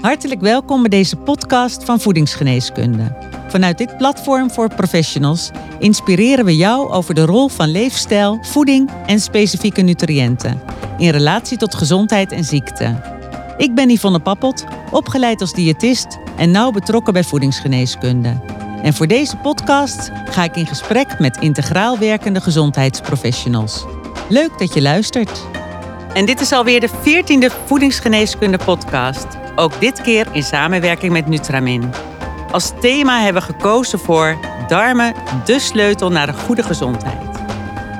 Hartelijk welkom bij deze podcast van Voedingsgeneeskunde. Vanuit dit platform voor professionals inspireren we jou over de rol van leefstijl, voeding en specifieke nutriënten in relatie tot gezondheid en ziekte. Ik ben Yvonne Pappot, opgeleid als diëtist en nauw betrokken bij voedingsgeneeskunde. En voor deze podcast ga ik in gesprek met integraal werkende gezondheidsprofessionals. Leuk dat je luistert. En dit is alweer de 14e voedingsgeneeskunde podcast. Ook dit keer in samenwerking met Nutramin. Als thema hebben we gekozen voor darmen, de sleutel naar een goede gezondheid.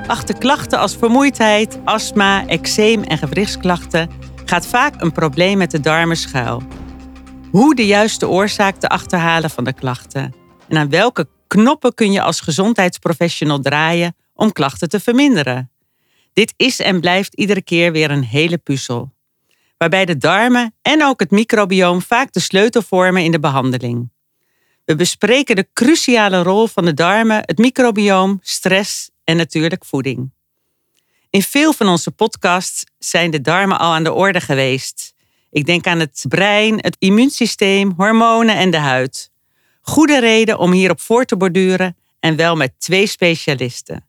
Achter klachten als vermoeidheid, astma, eczeem en gewrichtsklachten gaat vaak een probleem met de darmen schuil. Hoe de juiste oorzaak te achterhalen van de klachten en aan welke knoppen kun je als gezondheidsprofessional draaien om klachten te verminderen. Dit is en blijft iedere keer weer een hele puzzel, waarbij de darmen en ook het microbioom vaak de sleutel vormen in de behandeling. We bespreken de cruciale rol van de darmen, het microbioom, stress en natuurlijk voeding. In veel van onze podcasts zijn de darmen al aan de orde geweest. Ik denk aan het brein, het immuunsysteem, hormonen en de huid. Goede reden om hierop voor te borduren en wel met twee specialisten.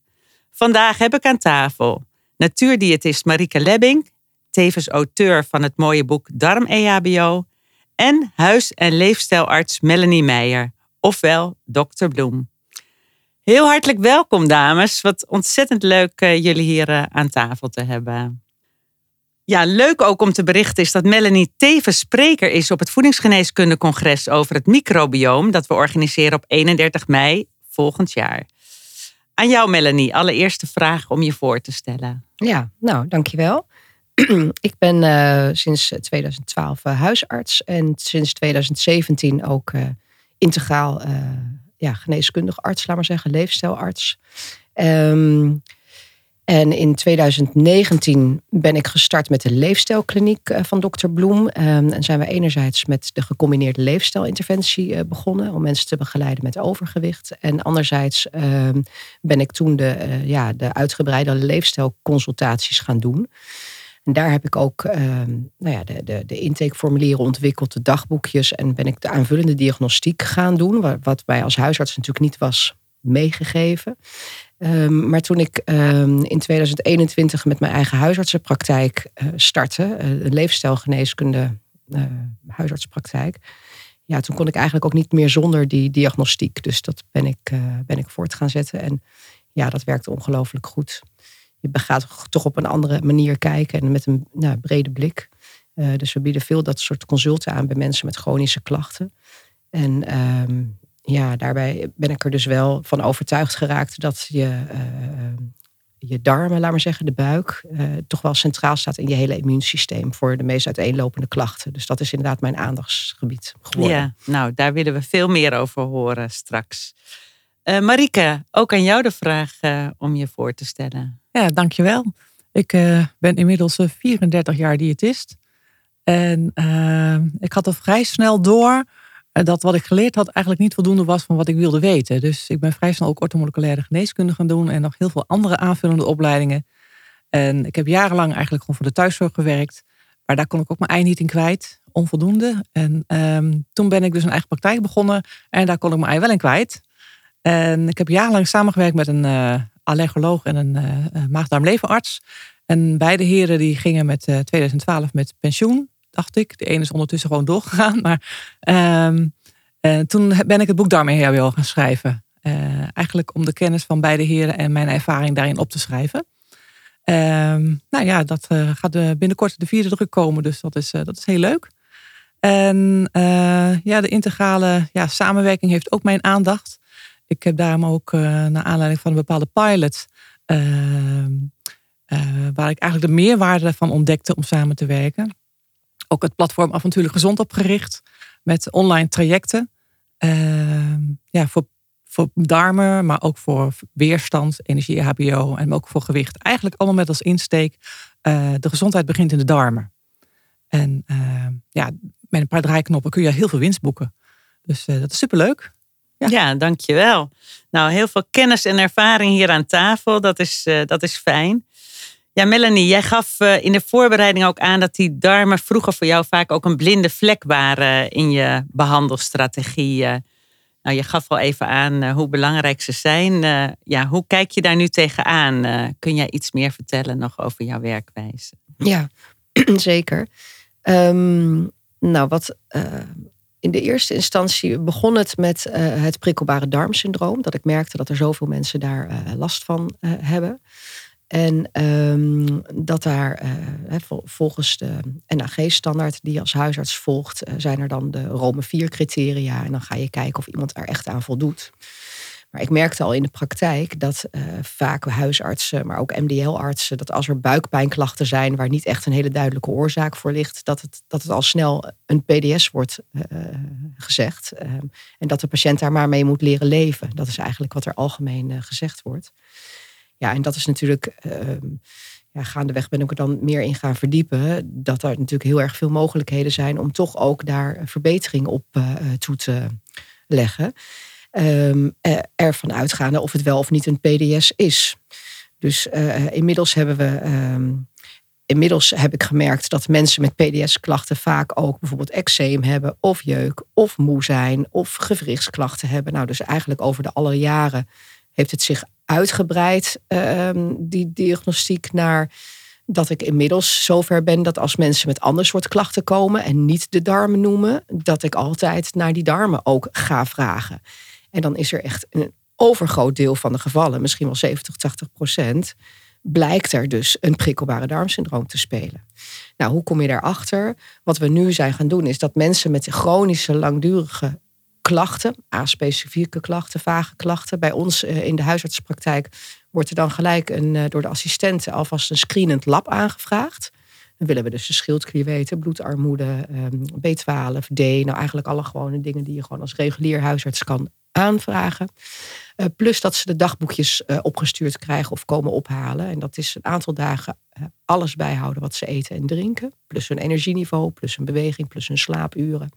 Vandaag heb ik aan tafel natuurdiëtist Marike Lebbing, tevens auteur van het mooie boek Darm EHBO, en huis- en leefstijlarts Melanie Meijer, ofwel Dr. Bloem. Heel hartelijk welkom, dames. Wat ontzettend leuk uh, jullie hier uh, aan tafel te hebben. Ja, leuk ook om te berichten is dat Melanie tevens spreker is op het Voedingsgeneeskundecongres over het microbioom dat we organiseren op 31 mei volgend jaar. Aan jou, Melanie, allereerste vraag om je voor te stellen. Ja, nou, dankjewel. ik ben uh, sinds 2012 huisarts en sinds 2017 ook integraal ja, geneeskundig arts, laat maar zeggen, leefstijlarts. Um, en in 2019 ben ik gestart met de leefstijlkliniek eh, van Dr. Bloem. Ehm, en zijn we enerzijds met de gecombineerde leefstijlinterventie eh, begonnen om mensen te begeleiden met overgewicht. En anderzijds ehm, ben ik toen de, ja, de uitgebreide leefstijlconsultaties gaan doen. En daar heb ik ook ehm, nou ja, de, de, de intakeformulieren ontwikkeld, de dagboekjes. En ben ik de aanvullende diagnostiek gaan doen, wat mij als huisarts natuurlijk niet was meegegeven. Um, maar toen ik um, in 2021 met mijn eigen huisartsenpraktijk uh, startte, uh, een leefstijlgeneeskunde uh, huisartsenpraktijk, ja, toen kon ik eigenlijk ook niet meer zonder die diagnostiek. Dus dat ben ik, ben ik voort gaan zetten. En ja, dat werkte ongelooflijk goed. Je gaat toch op een andere manier kijken en met een nou, brede blik. dus we bieden veel dat soort consulten aan bij mensen met chronische klachten. En um, ja, daarbij ben ik er dus wel van overtuigd geraakt dat je, uh, je darmen, laat maar zeggen, de buik, uh, toch wel centraal staat in je hele immuunsysteem voor de meest uiteenlopende klachten. Dus dat is inderdaad mijn aandachtsgebied geworden. Ja, nou, daar willen we veel meer over horen straks. Marike, ook aan jou de vraag om je voor te stellen. Ja, dankjewel. Ik ben inmiddels 34 jaar diëtist. En ik had er vrij snel door dat wat ik geleerd had eigenlijk niet voldoende was van wat ik wilde weten. Dus ik ben vrij snel ook ortomoleculaire geneeskunde gaan doen en nog heel veel andere aanvullende opleidingen. En ik heb jarenlang eigenlijk gewoon voor de thuiszorg gewerkt. Maar daar kon ik ook mijn ei niet in kwijt. Onvoldoende. En um, toen ben ik dus een eigen praktijk begonnen. En daar kon ik mijn ei wel in kwijt. En ik heb jarenlang samengewerkt met een allergoloog en een uh, maagdarmleverarts. En beide heren die gingen met uh, 2012 met pensioen dacht ik. De ene is ondertussen gewoon doorgegaan. Maar uh, toen ben ik het boek Darm EHBO gaan schrijven. Eigenlijk om de kennis van beide heren en mijn ervaring daarin op te schrijven. Um, nou ja, dat gaat binnenkort de vierde druk komen. Dus dat is, dat is heel leuk. En ja, de integrale ja, samenwerking heeft ook mijn aandacht. Ik heb daarom ook naar aanleiding van een bepaalde pilot... Ehm, waar ik eigenlijk de meerwaarde van ontdekte om samen te werken ook het platform avontuurlijk gezond opgericht. Met online trajecten. Uh, ja, voor, voor darmen, maar ook voor weerstand, energie, HBO en ook voor gewicht. Eigenlijk allemaal met als insteek. Uh, de gezondheid begint in de darmen. En uh, ja, met een paar draaiknoppen kun je heel veel winst boeken. Dus dat is superleuk. Ja. ja, dankjewel. Nou, heel veel kennis en ervaring hier aan tafel. Dat is, dat is fijn. Ja, Melanie, jij gaf eh, in de voorbereiding ook aan dat die darmen vroeger voor jou vaak ook een blinde vlek waren in je behandelstrategie. Eh. Nou, je gaf al even aan hoe belangrijk ze zijn. ja, hoe kijk je daar nu tegenaan? kun jij iets meer vertellen nog over jouw werkwijze? Ja, zeker. Ehm, nou, wat in de eerste instantie begon het met het prikkelbare darmsyndroom. Dat ik merkte dat er zoveel mensen daar last van hebben. En ehm, dat daar volgens de NAG-standaard die je als huisarts volgt, zijn er dan de Rome 4 criteria. En dan ga je kijken of iemand er echt aan voldoet. Maar ik merkte al in de praktijk dat uh, vaak huisartsen, maar ook MDL-artsen, dat als er buikpijnklachten zijn waar niet echt een hele duidelijke oorzaak voor ligt, dat het, dat het al snel een PDS wordt gezegd. Ehm, en dat de patiënt daar maar mee moet leren leven. Dat is eigenlijk wat er algemeen gezegd wordt. Ja, en dat is natuurlijk. Uh, ja, gaandeweg ben ik er dan meer in gaan verdiepen. Dat er natuurlijk heel erg veel mogelijkheden zijn om toch ook daar verbetering op toe te leggen. Um, ervan uitgaande of het wel of niet een PDS is. Dus uh, inmiddels hebben we. Um, inmiddels heb ik gemerkt dat mensen met PDS-klachten vaak ook bijvoorbeeld eczeem hebben, of jeuk, of moe zijn, of gewrichtsklachten hebben. Nou, dus eigenlijk over de alle jaren heeft het zich uitgebreid, ehm, die diagnostiek, naar dat ik inmiddels zover ben dat als mensen met ander soort klachten komen en niet de darmen noemen, dat ik altijd naar die darmen ook ga vragen. En dan is er echt een overgroot deel van de gevallen, misschien wel 70, 80 procent, blijkt er dus een prikkelbare darmsyndroom te spelen. Nou, hoe kom je daarachter? Wat we nu zijn gaan doen is dat mensen met chronische langdurige klachten, A-specifieke klachten, vage klachten. Bij ons eh, in de huisartspraktijk wordt er dan gelijk een, eh, door de assistenten alvast een screenend lab aangevraagd. Dan willen we dus de schildklier weten, bloedarmoede, ehm, B12, D. Nou eigenlijk alle gewone dingen die je gewoon als regulier huisarts kan aanvragen. Uh, plus dat ze de dagboekjes opgestuurd krijgen of komen ophalen. En dat is een aantal dagen alles bijhouden wat ze eten en drinken. Plus hun energieniveau, plus hun beweging, plus hun slaapuren.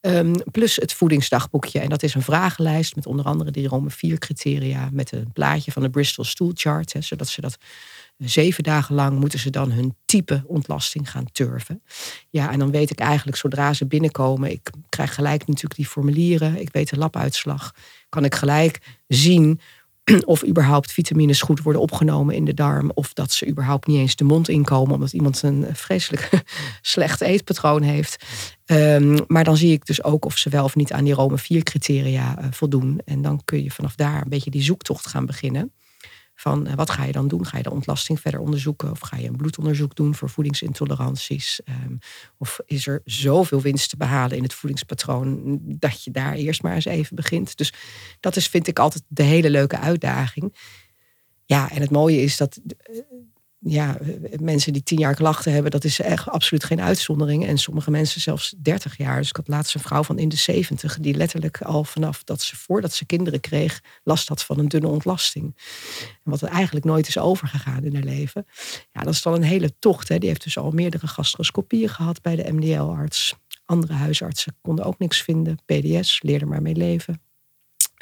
Ehm, plus het voedingsdagboekje. En dat is een vragenlijst met onder andere die Rome 4 criteria. Met een plaatje van de Bristol Stool Chart. Hè, zodat ze dat zeven dagen lang moeten ze dan hun type ontlasting gaan turven. Ja, en dan weet ik eigenlijk zodra ze binnenkomen. Ik krijg gelijk natuurlijk die formulieren. Ik weet de labuitslag. Kan ik gelijk zien of überhaupt vitamines goed worden opgenomen in de darm. Of dat ze überhaupt niet eens de mond inkomen. Omdat iemand een vreselijk slecht eetpatroon heeft. Ehm, maar dan zie ik dus ook of ze wel of niet aan die Rome 4 criteria uh, voldoen. En dan kun je vanaf daar een beetje die zoektocht gaan beginnen. Van uh, wat ga je dan doen? Ga je de ontlasting verder onderzoeken? Of ga je een bloedonderzoek doen voor voedingsintoleranties? Um, of is er zoveel winst te behalen in het voedingspatroon dat je daar eerst maar eens even begint? Dus dat is, vind ik altijd de hele leuke uitdaging. Ja, en het mooie is dat eh, ja, mensen die tien jaar klachten hebben, dat is echt absoluut geen uitzondering. En sommige mensen zelfs dertig jaar. Dus ik had laatst een vrouw van in de zeventig, die letterlijk al vanaf dat ze voordat ze kinderen kreeg, last had van een dunne ontlasting. En wat er eigenlijk nooit is overgegaan in haar leven. Ja, dat is dan een hele tocht. Hè. Die heeft dus al meerdere gastroscopieën gehad bij de MDL-arts. Andere huisartsen konden ook niks vinden. PDS, leerde maar mee leven.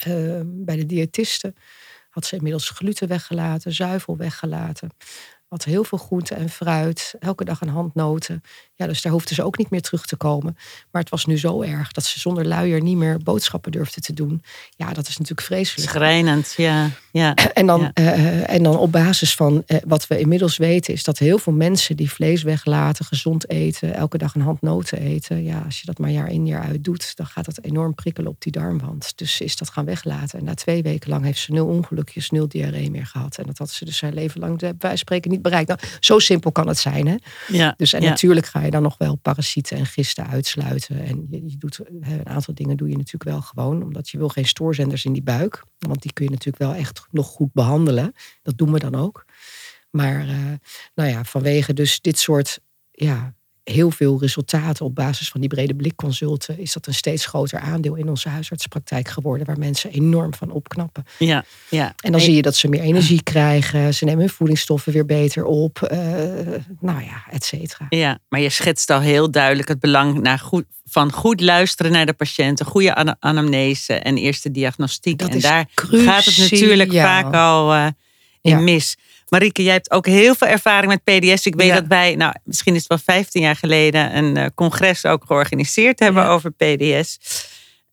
Uh, bij de diëtisten had ze inmiddels gluten weggelaten, zuivel weggelaten. Had heel veel groente en fruit. Elke dag een handnoten. Ja, dus daar hoefden ze ook niet meer terug te komen. Maar het was nu zo erg dat ze zonder luier niet meer boodschappen durfden te doen. Ja, dat is natuurlijk vreselijk. Schrijnend, ja. ja. En, dan, eh, en dan op basis van uh, wat we inmiddels weten, is dat heel veel mensen die vlees weglaten, gezond eten, elke dag een handnoten eten. Ja, als je dat maar jaar in jaar uit doet, dan gaat dat enorm prikkelen op die darmwand. Dus is dat gaan weglaten. En na twee weken lang heeft ze nul ongelukjes, nul diarree meer gehad. En dat had ze dus haar leven lang, wij spreken, niet bereikt. Nou, zo simpel kan het zijn, hè? Ja. Dus en natuurlijk ga je dan nog wel parasieten en gisten uitsluiten. En je, je doet een aantal dingen doe je natuurlijk wel gewoon, omdat je wil geen stoorzenders in die buik. Want die kun je natuurlijk wel echt nog goed behandelen. Dat doen we dan ook. Maar uh, nou ja, vanwege dus dit soort ja, heel veel resultaten op basis van die brede blikconsulten, is dat een steeds groter aandeel in onze huisartspraktijk geworden, waar mensen enorm van opknappen. Ja, ja. En dan zie je dat ze meer energie krijgen, ze nemen hun voedingsstoffen weer beter op, uh, nou ja, et cetera. Ja, maar je schetst al heel duidelijk het belang naar goed, van goed luisteren naar de patiënt, een goede anamnese en eerste diagnostiek. Dat en is daar cruciaal. gaat het natuurlijk vaak al uh, in mis. Marieke, jij hebt ook heel veel ervaring met PDS. Ik weet Ja. dat wij, nou, misschien is het wel 15 jaar geleden, een eh, congres ook georganiseerd hebben Ja. over PDS.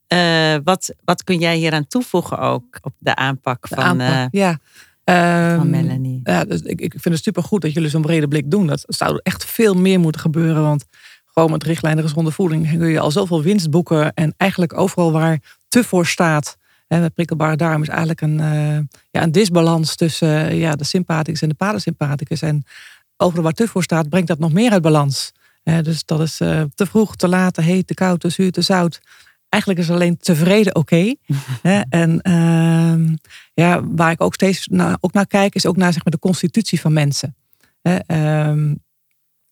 Eh, wat, wat kun jij hier aan toevoegen ook op de aanpak De van, aanpak, eh, ja. van Ehm, Melanie? Ja, dus ik, ik vind het supergoed dat jullie zo'n brede blik doen. Dat zou echt veel meer moeten gebeuren. Want gewoon met richtlijnen gezonde voeding kun je al zoveel winst boeken. En eigenlijk overal waar te voor staat. Met prikkelbare darm is eigenlijk een, eh, ja, een disbalans tussen eh, ja, de sympathicus en de parasympathicus. En overal waar te voor staat, brengt dat nog meer uit balans. Hè, dus dat is eh, te vroeg, te laat, te heet, te koud, te zuur, te zout. Eigenlijk is alleen tevreden oké. En ehm, ja, waar ik ook steeds naar, ook naar kijk, is ook naar zeg maar, de constitutie van mensen. Ehm,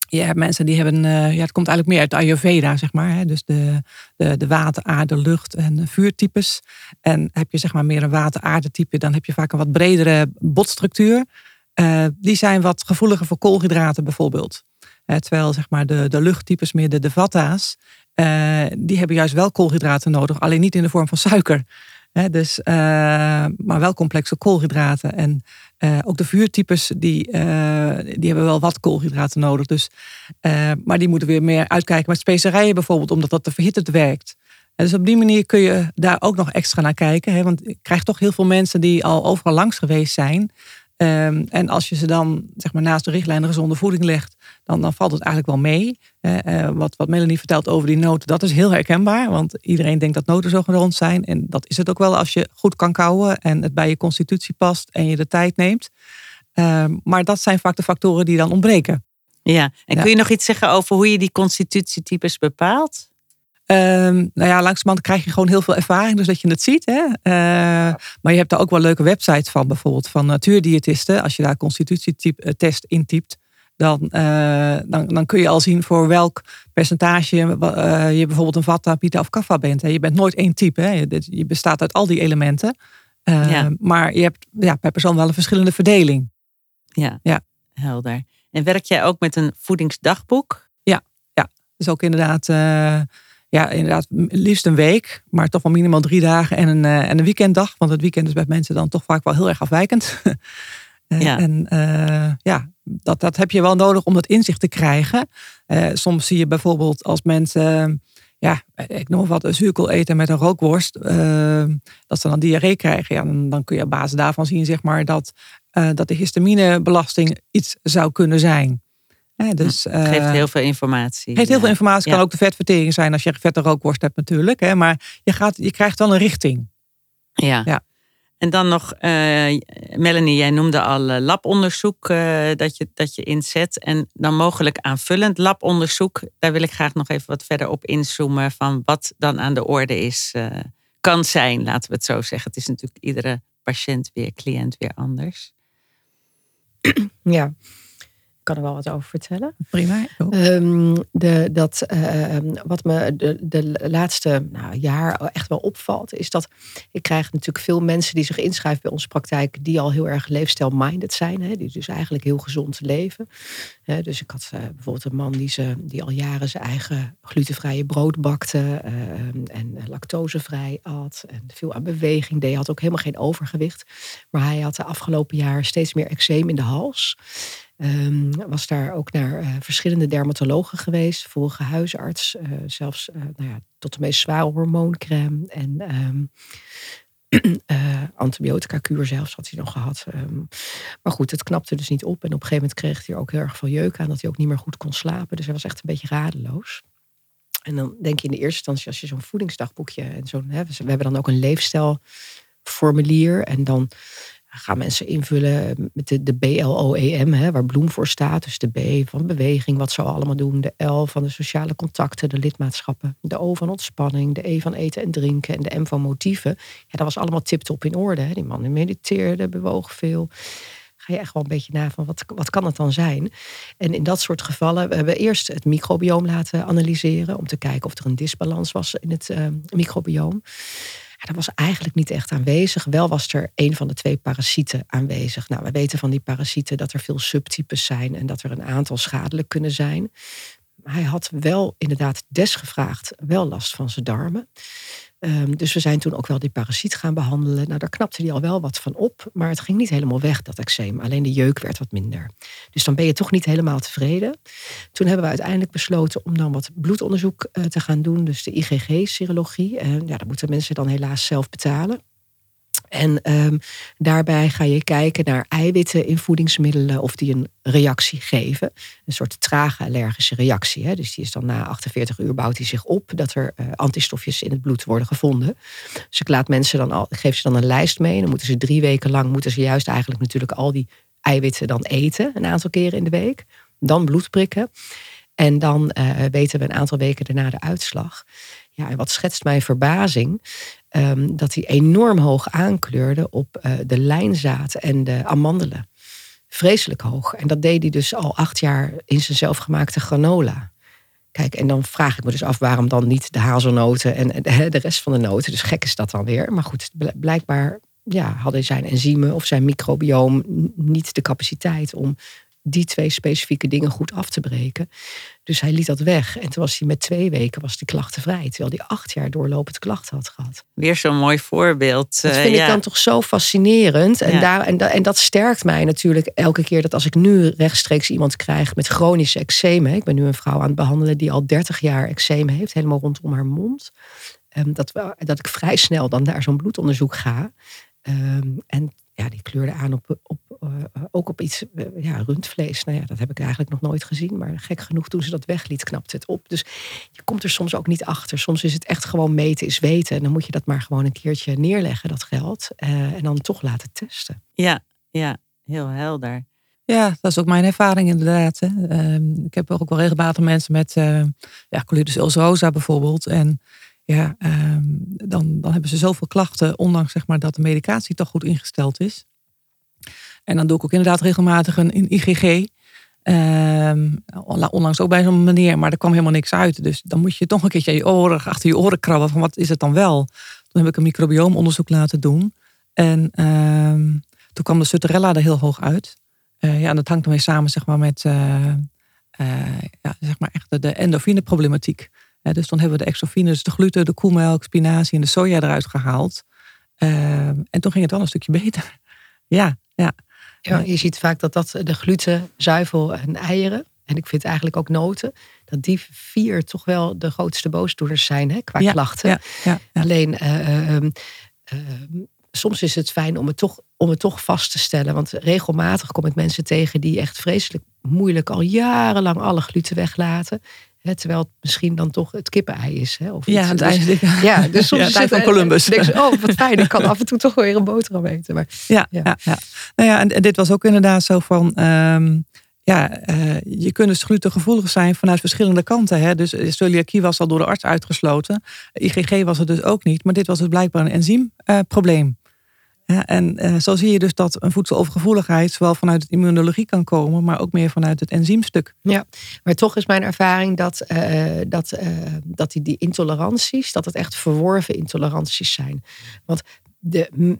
je hebt mensen die hebben, eh, ja, het komt eigenlijk meer uit Ayurveda, zeg maar. Hè, dus de, de, de water, aarde, lucht en vuurtypes. En heb je zeg maar meer een water-aarde-type, dan heb je vaak een wat bredere botstructuur. Eh, die zijn wat gevoeliger voor koolhydraten bijvoorbeeld. Eh, terwijl zeg maar de, de luchttypes, meer de, de vatta's, die hebben juist wel koolhydraten nodig, alleen niet in de vorm van suiker. Dus, eh, maar wel complexe koolhydraten. En eh, ook de vuurtypes, die, eh, die hebben wel wat koolhydraten nodig. Dus, maar die moeten weer meer uitkijken met specerijen bijvoorbeeld, omdat dat te verhittend werkt. En dus op die manier kun je daar ook nog extra naar kijken. Want ik krijg toch heel veel mensen die al overal langs geweest zijn. Ehm, en als je ze dan zeg maar, naast de richtlijnen gezonde voeding legt, dan, dan valt het eigenlijk wel mee. Eh, wat, wat Melanie vertelt over die noten, dat is heel herkenbaar. Want iedereen denkt dat noten zo gezond zijn. En dat is het ook wel als je goed kan kouwen en het bij je constitutie past en je de tijd neemt. Ehm, maar dat zijn vaak de factoren die dan ontbreken. Ja, en Ja. kun je nog iets zeggen over hoe je die constitutietypes bepaalt? Ehm, nou ja, langzamerhand krijg je gewoon heel veel ervaring, dus dat je het ziet. Hè? Eh, Maar je hebt daar ook wel leuke websites van, bijvoorbeeld van natuurdiëtisten. Als je daar constitutietest intypt, dan, eh, dan, dan kun je al zien voor welk percentage eh, je bijvoorbeeld een vata, pita of kapha bent. Hè? Je bent nooit één type, hè? Je- bestaat uit al die elementen. Eh, Ja. Maar je hebt ja, per persoon wel een verschillende verdeling. Ja, Ja. helder. En werk jij ook met een voedingsdagboek? Dus ook inderdaad, eh, ja, inderdaad, liefst een week, maar toch wel minimaal drie dagen en een, eh, en een weekenddag. Want het weekend is bij mensen dan toch vaak wel heel erg afwijkend. Eh, Ja. En eh, ja, dat, dat heb je wel nodig om dat inzicht te krijgen. Soms zie je bijvoorbeeld als mensen, ja, ik noem wat, een zuurkool eten met een rookworst, dat ze dan diarree krijgen. Ja, dan, dan kun je op basis daarvan zien, zeg maar, dat, dat de histaminebelasting iets zou kunnen zijn. Hè, dus, Het geeft eh, heel veel informatie. Geeft heel veel informatie. Kan ook de vetvertering zijn als je vette rookworst hebt natuurlijk. Hè? Maar je, gaat, je krijgt wel een richting. Ja. Ja. En dan nog, eh, Melanie, jij noemde al eh, labonderzoek eh, dat, je, dat je inzet. En dan mogelijk aanvullend labonderzoek. Daar wil ik graag nog even wat verder op inzoomen van wat dan aan de orde is. kan zijn, laten we het zo zeggen. Het is natuurlijk iedere patiënt weer, cliënt weer anders. Ja, kan er wel wat over vertellen. Prima. ook. Ehm, de, dat, eh, ehm, wat me de, de laatste nou, jaar echt wel opvalt, is dat ik krijg natuurlijk veel mensen die zich inschrijven bij onze praktijk, die al heel erg leefstijl-minded zijn. Hè, die dus eigenlijk heel gezond leven. Dus ik had eh, bijvoorbeeld een man die, ze, die al jaren zijn eigen glutenvrije brood bakte ehm, en lactosevrij at en veel aan beweging deed. Hij had ook helemaal geen overgewicht. Maar hij had de afgelopen jaar steeds meer eczeem in de hals. Ehm, was daar ook naar eh, verschillende dermatologen geweest, vorige huisarts, eh, zelfs eh, nou ja, tot de meest zware hormooncrème en ehm, eh, antibiotica kuur zelfs had hij nog gehad. Ehm, maar goed, het knapte dus niet op en op een gegeven moment kreeg hij ook heel erg veel jeuk aan dat hij ook niet meer goed kon slapen. Dus hij was echt een beetje radeloos. En dan denk je in de eerste instantie, als je zo'n voedingsdagboekje en zo'n, we hebben dan ook een leefstijlformulier en dan gaan mensen invullen met de, de BLOEM, hè, waar bloem voor staat. Dus de B van beweging, wat zou allemaal doen. De L van de sociale contacten, de lidmaatschappen. De O van ontspanning, de E van eten en drinken en de M van motieven. Ja, dat was allemaal tip-top in orde. Hè. Die man mediteerde, bewoog veel. Ga je echt wel een beetje na van wat, wat kan het dan zijn? En in dat soort gevallen, we hebben eerst het microbioom laten analyseren. Om te kijken of er een disbalans was in het eh, microbioom. Dat was eigenlijk niet echt aanwezig. Wel was er een van de twee parasieten aanwezig. Nou, we weten van die parasieten dat er veel subtypes zijn en dat er een aantal schadelijk kunnen zijn. Hij had wel inderdaad desgevraagd wel last van zijn darmen. Ehm, dus we zijn toen ook wel die parasiet gaan behandelen. Nou, daar knapte hij al wel wat van op, maar het ging niet helemaal weg, dat eczeem. Alleen de jeuk werd wat minder. Dus dan ben je toch niet helemaal tevreden. Toen hebben we uiteindelijk besloten om dan wat bloedonderzoek eh, te gaan doen. Dus de IgG-serologie. Uh, ja, dat moeten mensen dan helaas zelf betalen. En um, daarbij ga je kijken naar eiwitten in voedingsmiddelen of die een reactie geven. Een soort trage allergische reactie. Hè? Dus die is dan na 48 uur bouwt die zich op dat er uh, antistofjes in het bloed worden gevonden. Dus ik mensen dan al, geef ze dan een lijst mee. Dan moeten ze drie weken lang moeten ze juist eigenlijk natuurlijk al die eiwitten dan eten, een aantal keren in de week. Dan bloed prikken. En dan uh, weten we een aantal weken daarna de uitslag. Ja, en wat schetst mijn verbazing? Um, dat hij enorm hoog aankleurde op uh, de lijnzaad en de amandelen. Vreselijk hoog. En dat deed hij dus al acht jaar in zijn zelfgemaakte granola. Kijk, en dan vraag ik me dus af waarom dan niet de hazelnoten en de rest van de noten. Dus gek is dat dan weer. Maar goed, blijkbaar ja, hadden zijn enzymen of zijn microbioom niet de capaciteit om die twee specifieke dingen goed af te breken. Dus hij liet dat weg. En toen was hij met twee weken was die klachtenvrij. Terwijl hij acht jaar doorlopend klachten had gehad. Weer zo'n mooi voorbeeld. Dat vind uh, ik dan toch zo fascinerend. En, ja. daar, en, en, dat sterkt mij natuurlijk elke keer dat als ik nu rechtstreeks iemand krijg met chronische eczeem. Ik ben nu een vrouw aan het behandelen die al 30 jaar eczeem heeft. Helemaal rondom haar mond. Um, dat, dat ik vrij snel dan naar zo'n bloedonderzoek ga. Um, en ja, die kleurde aan op, op, ook op iets, uh, ja, rundvlees. Nou ja, dat heb ik eigenlijk nog nooit gezien. Maar gek genoeg, toen ze dat wegliet, knapte het op. Dus je komt er soms ook niet achter. Soms is het echt gewoon meten is weten. En dan moet je dat maar gewoon een keertje neerleggen, dat geld. Uh, en dan toch laten testen. Ja, ja, heel helder. Ja, dat is ook mijn ervaring inderdaad. Hè. Uh, ik heb ook wel regelmatig mensen met ja, colitis ulcerosa bijvoorbeeld. En ja, um, dan, dan hebben ze zoveel klachten, ondanks zeg maar, dat de medicatie toch goed ingesteld is. En dan doe ik ook inderdaad regelmatig een, IgG. Um, ehm, onlangs ook bij zo'n meneer, maar er kwam helemaal niks uit. Dus dan moet je toch een keertje je oren, achter je oren krabben van wat is het dan wel. Toen heb ik een microbioomonderzoek laten doen. En um, toen kwam de Sutterella er heel hoog uit. Uh, ja, en dat hangt weer samen zeg maar, met uh, uh, ja, zeg maar echt de, endorfine problematiek dus dan hebben we de exofines, de gluten, de koemelk, spinazie en de soja eruit gehaald. Uh, en toen ging het wel een stukje beter. ja, ja. Ja. Je ziet vaak dat dat de gluten, zuivel en eieren, en ik vind eigenlijk ook noten, dat die vier toch wel de grootste boosdoeners zijn hè, qua ja, klachten. Ja, ja, Alleen uh, uh, soms is het fijn om het, toch, om het toch vast te stellen. Want regelmatig kom ik mensen tegen die echt vreselijk moeilijk al jarenlang alle gluten weglaten. Hè, terwijl het misschien dan toch het kippenei is. Hè, of ja, het dus. Ja, dus soms ja, is het van Columbus. Denk je, oh, wat fijn. Ik kan af en toe toch weer een boterham eten. Maar, ja, ja. Ja. Nou ja, en, en dit was ook inderdaad zo van... Um, ja, uh, je kunt dus glutengevoelig zijn vanuit verschillende kanten. Hè? Dus celiakie was al door de arts uitgesloten. IgG was het dus ook niet. Maar dit was dus blijkbaar een enzymprobleem. Uh, en uh, zo zie je dus dat een voedselovergevoeligheid zowel vanuit het immunologie kan komen, maar ook meer vanuit het enzymstuk. Ja, maar toch is mijn ervaring dat, uh, dat, uh, dat die, die intoleranties, dat het echt verworven intoleranties zijn. Want de,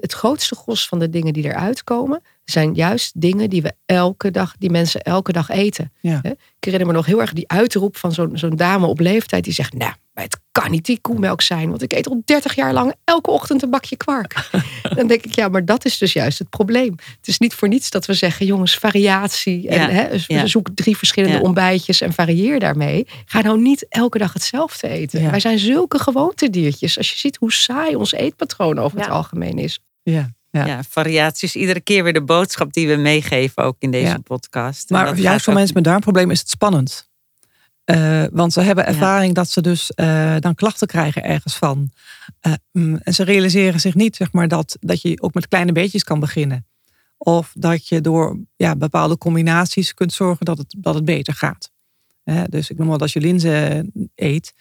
het grootste gros van de dingen die eruit komen, zijn juist dingen die we elke dag, die mensen elke dag eten. Ja. Ik herinner me nog heel erg die uitroep van zo'n zo'n dame op leeftijd die zegt, nou, maar het kan niet die koemelk zijn, want ik eet al 30 jaar lang elke ochtend een bakje kwark. Dan denk ik, ja, maar dat is dus juist het probleem. Het is niet voor niets dat we zeggen, jongens, variatie. En, Ja, hè, dus ja. zoek drie verschillende Ja. ontbijtjes en varieer daarmee. Ga nou niet elke dag hetzelfde eten. Wij zijn zulke gewoontediertjes. Als je ziet hoe saai ons eetpatroon over het algemeen is. Ja. Ja. Ja. variaties. Iedere keer weer de boodschap die we meegeven, ook in deze Ja. podcast. En Maar juist voor ook- mensen met darmproblemen is het spannend. Eh, want ze hebben ervaring dat ze dus eh, dan klachten krijgen ergens van. Eh, mm, en ze realiseren zich niet zeg maar, dat, dat je ook met kleine beetjes kan beginnen. Of dat je door ja, bepaalde combinaties kunt zorgen dat het, dat het beter gaat. Dus ik noem maar als je linzen eet,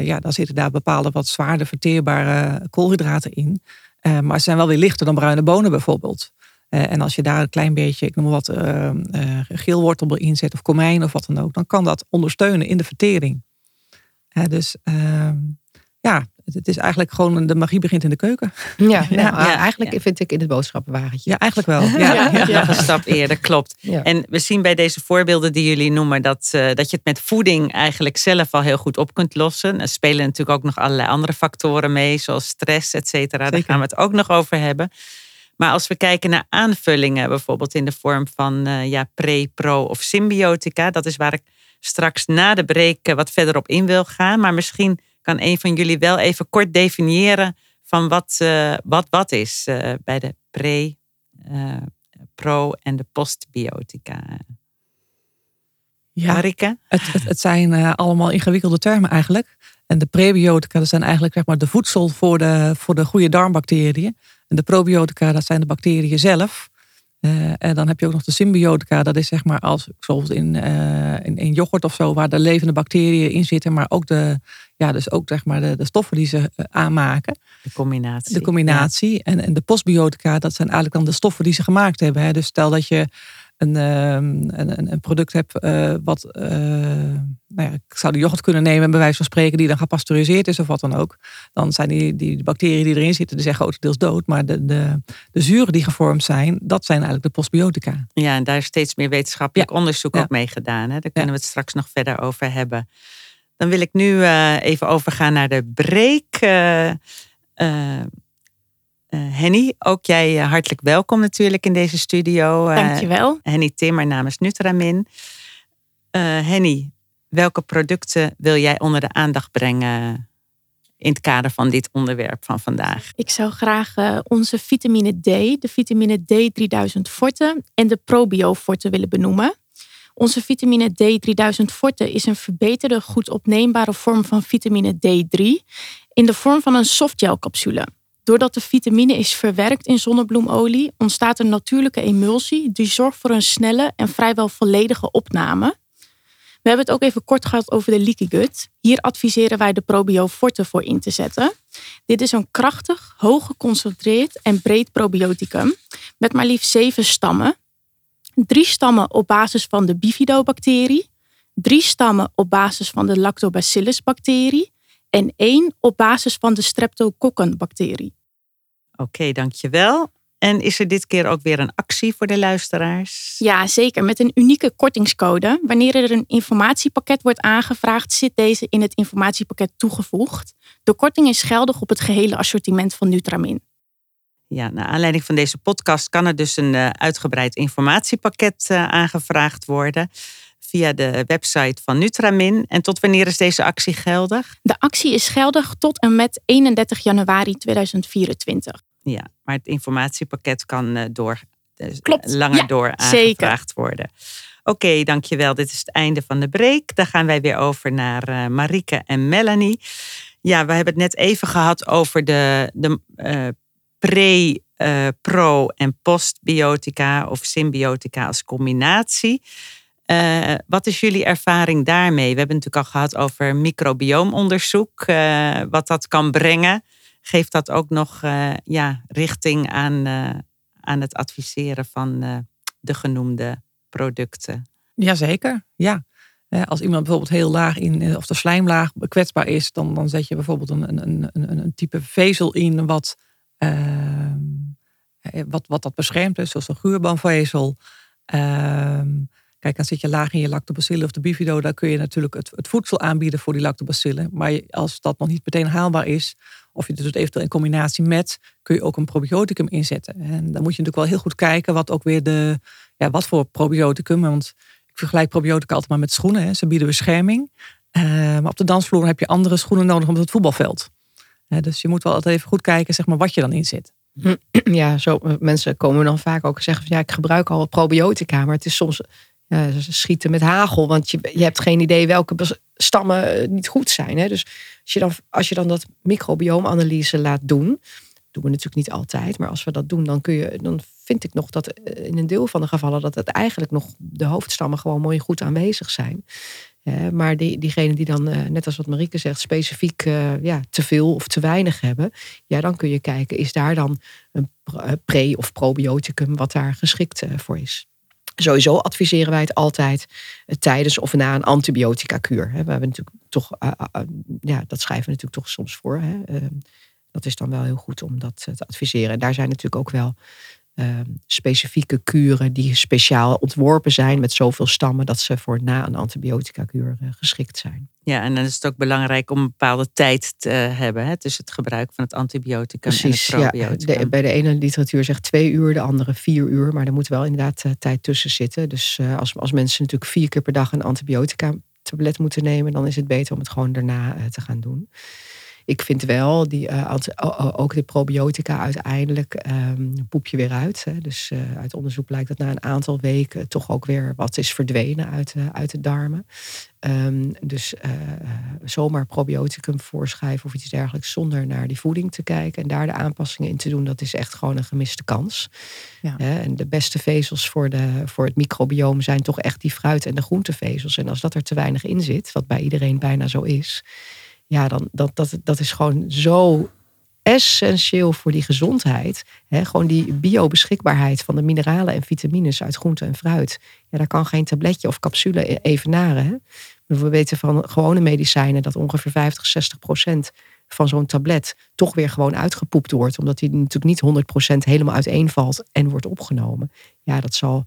ja, dan zitten daar bepaalde wat zwaarder verteerbare koolhydraten in. Eh, maar ze zijn wel weer lichter dan bruine bonen bijvoorbeeld. Eh, en als je daar een klein beetje, ik noem wat, eh, geelwortel in zet of komijn of wat dan ook, dan kan dat ondersteunen in de vertering. Dus ehm, ja, het is eigenlijk gewoon de magie begint in de keuken. Ja, nou, ja, eigenlijk ja. vind ik in het boodschappenwagentje. Ja, eigenlijk wel. Ja, Ja, een stap eerder, klopt. En we zien bij deze voorbeelden die jullie noemen dat, eh, dat je het met voeding eigenlijk zelf al heel goed op kunt lossen. Er spelen natuurlijk ook nog allerlei andere factoren mee, zoals stress, et cetera. Daar gaan we het ook nog over hebben. Maar als we kijken naar aanvullingen, bijvoorbeeld in de vorm van eh, ja, pre, pro of symbiotica, dat is waar ik straks na de break eh, wat verder op in wil gaan. Maar misschien kan een van jullie wel even kort definiëren van wat eh, wat, wat is eh, bij de pre, eh, pro en de postbiotica. Ja, Marike? het, het, het zijn allemaal ingewikkelde termen eigenlijk. En de prebiotica, dat zijn eigenlijk zeg maar, de voedsel voor de, voor de goede darmbacteriën. En de probiotica, dat zijn de bacteriën zelf. En dan heb je ook nog de symbiotica, dat is zeg maar als zoals in, in, in yoghurt of zo, waar de levende bacteriën in zitten, maar ook de, ja, dus ook zeg maar de, de stoffen die ze eh, aanmaken. De combinatie. De combinatie. En, en de postbiotica, dat zijn eigenlijk dan de stoffen die ze gemaakt hebben. Hè. Dus stel dat je een, ehm, een, een- product hebt eh, wat, eh, nou ja, ik zou de yoghurt kunnen nemen, bij wijze van spreken, die dan gepasteuriseerd is of wat dan ook. Dan zijn die, die bacteriën die erin zitten, die zijn grotendeels dood. Maar de, de, de zuren die gevormd zijn, dat zijn eigenlijk de postbiotica. Ja. ja, en daar is steeds meer wetenschappelijk onderzoek Ja. ook mee gedaan. Hè? Daar kunnen we het straks nog verder over hebben. Dan wil ik nu eh, even overgaan naar de break. Eh, eh, Henny, ook jij hartelijk welkom natuurlijk in deze studio. Dankjewel. Henny Timmer namens Nutramin. Henny, welke producten wil jij onder de aandacht brengen in het kader van dit onderwerp van vandaag? Ik zou graag onze vitamine D, de vitamine D 3000 Forte en de Probio Forte willen benoemen. Onze vitamine D 3000 Forte is een verbeterde, goed opneembare vorm van vitamine D3 in de vorm van een softgelcapsule. Doordat de vitamine is verwerkt in zonnebloemolie, ontstaat een natuurlijke emulsie die zorgt voor een snelle en vrijwel volledige opname. We hebben het ook even kort gehad over de leaky gut. Hier adviseren wij de Probio Forte voor in te zetten. Dit is een krachtig, hoog geconcentreerd en breed probioticum met maar liefst zeven stammen. Drie stammen op basis van de bifidobacterie, drie stammen op basis van de lactobacillus-bacterie en één op basis van de streptokokkenbacterie. Oké, dankjewel. En is er dit keer ook weer een actie voor de luisteraars? Ja, zeker. Met een unieke kortingscode. Wanneer er een informatiepakket wordt aangevraagd, zit deze in het informatiepakket toegevoegd. De korting is geldig op het gehele assortiment van Nutramin. Ja, naar aanleiding van deze podcast kan er dus een eh, uitgebreid informatiepakket eh, aangevraagd worden via de website van Nutramin. En tot wanneer is deze actie geldig? De actie is geldig tot en met 31 januari 2024. Ja, maar het informatiepakket kan eh, door, Klopt, langer ja, door zeker. aangevraagd worden. Oké, dankjewel. Dit is het einde van de break. Dan gaan wij weer over naar Marike en Melanie. Ja, we hebben het net even gehad over de, de pre, eh, pro en postbiotica of symbiotica als combinatie. Eh, wat is jullie ervaring daarmee? We hebben het natuurlijk al gehad over microbiomonderzoek, eh, wat dat kan brengen. Geeft dat ook nog ja, richting aan, aan het adviseren van de genoemde producten? Jazeker, ja. Als iemand bijvoorbeeld heel laag in, of de slijmlaag kwetsbaar is, dan, dan zet je bijvoorbeeld een, een, een, een, type vezel in wat, wat, wat dat beschermt, dus zoals een guurboomvezel. Ehm, kijk, dan zit je laag in je lactobacillen of de bifido, daar kun je natuurlijk het, het voedsel aanbieden voor die lactobacillen. Maar als dat nog niet meteen haalbaar is, of je doet het eventueel in combinatie met, kun je ook een probioticum inzetten. En dan moet je natuurlijk wel heel goed kijken wat ook weer de, ja, wat voor probioticum, want ik vergelijk probiotica altijd maar met schoenen. Hè. Ze bieden bescherming. Eh, maar op de dansvloer heb je andere schoenen nodig op het voetbalveld. Dus je moet wel altijd even goed kijken zeg maar, wat je dan inzet. Ja, zo, eh, mensen komen dan vaak ook zeggen van ja, ik gebruik al probiotica, maar het is soms schieten met hagel, want je, je hebt geen idee welke stammen eh, niet goed zijn. Hè? Dus als je, dan, als je dan dat microbioomanalyse laat doen, doen we natuurlijk niet altijd, maar als we dat doen, dan kun je, dan vind ik nog dat eh, in een deel van de gevallen dat het eigenlijk nog de hoofdstammen gewoon mooi goed aanwezig zijn. Eh, maar die, diegenen die dan, eh, net als wat Marieke zegt, specifiek eh, ja, te veel of te weinig hebben, ja, dan kun je kijken, is daar dan een pre- pre- of probioticum wat daar geschikt eh, voor is. Sowieso adviseren wij het altijd eh, tijdens of na een antibiotica-kuur. hè. We hebben natuurlijk toch, ja, dat schrijven we natuurlijk toch soms voor. Hè? Ehm, dat is dan wel heel goed om dat te adviseren. En daar zijn natuurlijk ook wel specifieke kuren die speciaal ontworpen zijn met zoveel stammen dat ze voor na een antibiotica-kuur uh, geschikt zijn. Ja, en dan is het ook belangrijk om een bepaalde tijd te hebben hè, tussen het gebruik van het antibioticum en het probioticum. Ja, bij de ene literatuur zegt twee uur, de andere vier uur, maar er moet wel inderdaad uh, tijd tussen zitten. Dus uh, als, als mensen natuurlijk vier keer per dag een antibiotica-tablet moeten nemen, dan is het beter om het gewoon daarna te gaan doen ik vind wel, die, uh, ook de probiotica uiteindelijk um, poep je weer uit. Hè. Dus uh, uit onderzoek blijkt dat na een aantal weken toch ook weer wat is verdwenen uit, uh, uit de darmen. Um, dus zomaar probioticum voorschrijven of iets dergelijks zonder naar die voeding te kijken en daar de aanpassingen in te doen, dat is echt gewoon een gemiste kans. Ja. en de beste vezels voor, de, voor het microbioom zijn toch echt die fruit- en de groentevezels. En als dat er te weinig in zit, wat bij iedereen bijna zo is, ja, dan, dat, dat, dat is gewoon zo essentieel voor die gezondheid. He, gewoon die biobeschikbaarheid van de mineralen en vitamines uit groente en fruit. Ja, daar kan geen tabletje of capsule e-, evenaren. Hè. We weten van gewone medicijnen dat ongeveer 50, 60 procent van zo'n tablet toch weer gewoon uitgepoept wordt. Omdat die natuurlijk niet 100 procent helemaal uiteenvalt en wordt opgenomen. Ja, dat zal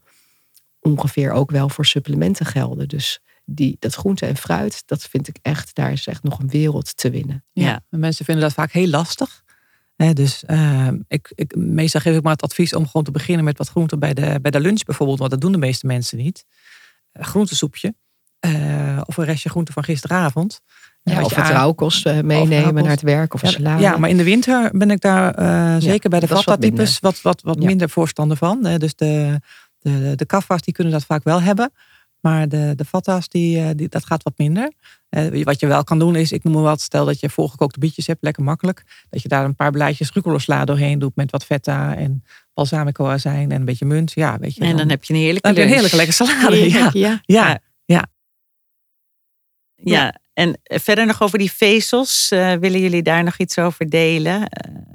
ongeveer ook wel voor supplementen gelden. Dus die, dat groente en fruit, dat vind ik echt, daar is echt nog een wereld te winnen. Ja, mensen vinden dat vaak heel lastig. dus uh, ik, ik, meestal geef ik maar het advies om gewoon te beginnen met wat groente bij de, bij de lunch bijvoorbeeld, want dat doen de meeste mensen niet. Uh, groentesoepje uh, of een restje groente van gisteravond. Ja, of het rauwkost meenemen naar het werk of een salade. Ja, maar in de winter ben ik daar zeker bij de vata-types wat, wat, wat, minder voorstander van. Dus de, de, de kaffa's die kunnen dat vaak wel hebben. Maar de, de fatta's, die, eh, die, dat gaat wat minder. Uh, wat je wel kan doen is, ik noem maar wat, stel dat je voorgekookte bietjes hebt, lekker makkelijk. Dat je daar een paar blaadjes rucolosla doorheen doet met wat feta en balsamico azijn en een beetje munt. Ja, weet je, en dan, heb je een heerlijke, dan heb je een heerlijke lekker salade. ja. Ja. ja. ja. Ja, en verder nog over die vezels. Uh, willen jullie daar nog iets over delen? Uh,